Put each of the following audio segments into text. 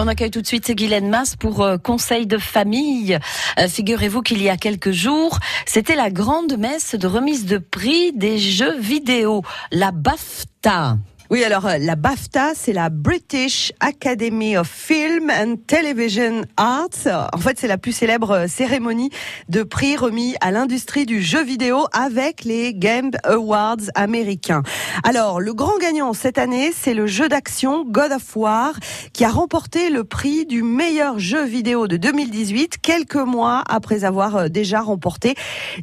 On accueille tout de suite Guylaine Masse pour euh, conseil de famille. Euh, figurez-vous qu'il y a quelques jours, c'était la grande messe de remise de prix des jeux vidéo, la BAFTA. Oui, alors euh, la BAFTA, c'est la British Academy of Film and Television Arts. En fait, c'est la plus célèbre euh, cérémonie de prix remis à l'industrie du jeu vidéo avec les Game Awards américains. Alors, le grand gagnant cette année, c'est le jeu d'action God of War qui a remporté le prix du meilleur jeu vidéo de 2018 quelques mois après avoir euh, déjà remporté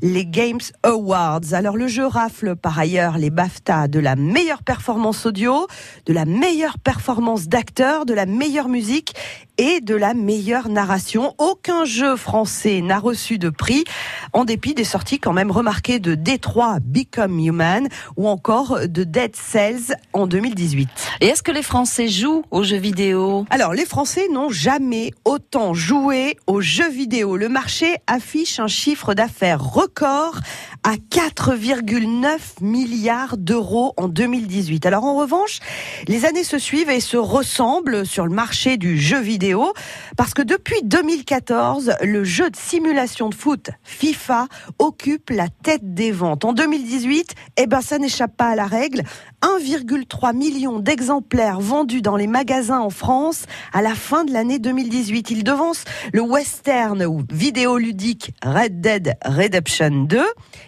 les Games Awards. Alors, le jeu rafle par ailleurs les BAFTA de la meilleure performance audio de la meilleure performance d'acteur, de la meilleure musique et de la meilleure narration. Aucun jeu français n'a reçu de prix, en dépit des sorties quand même remarquées de Détroit Become Human ou encore de Dead Cells en 2018. Et est-ce que les Français jouent aux jeux vidéo? Alors, les Français n'ont jamais autant joué aux jeux vidéo. Le marché affiche un chiffre d'affaires record à 4,9 milliards d'euros en 2018. Alors, en revanche, les années se suivent et se ressemblent sur le marché du jeu vidéo parce que depuis 2014, le jeu de simulation de foot FIFA occupe la tête des ventes. En 2018, eh ben ça n'échappe pas à la règle. 1,3 million d'exemplaires vendus dans les magasins en France à la fin de l'année 2018. Il devance le western ou vidéoludique Red Dead Redemption 2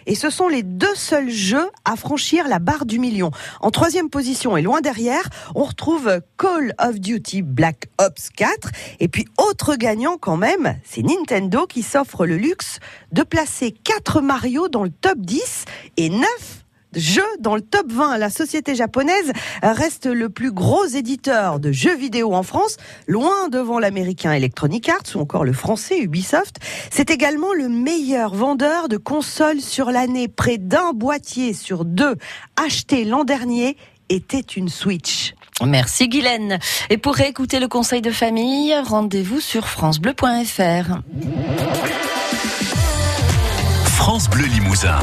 et ce sont les deux seuls jeux à franchir la barre du million. En troisième position et loin derrière, on retrouve Call of Duty Black Ops 4 et puis, autre gagnant quand même, c'est Nintendo qui s'offre le luxe de placer 4 Mario dans le top 10 et 9 jeux dans le top 20. La société japonaise reste le plus gros éditeur de jeux vidéo en France, loin devant l'américain Electronic Arts ou encore le français Ubisoft. C'est également le meilleur vendeur de consoles sur l'année. Près d'un boîtier sur deux acheté l'an dernier était une Switch. Merci Guylaine. Et pour réécouter le conseil de famille, rendez-vous sur francebleu.fr. France Bleu Limousin.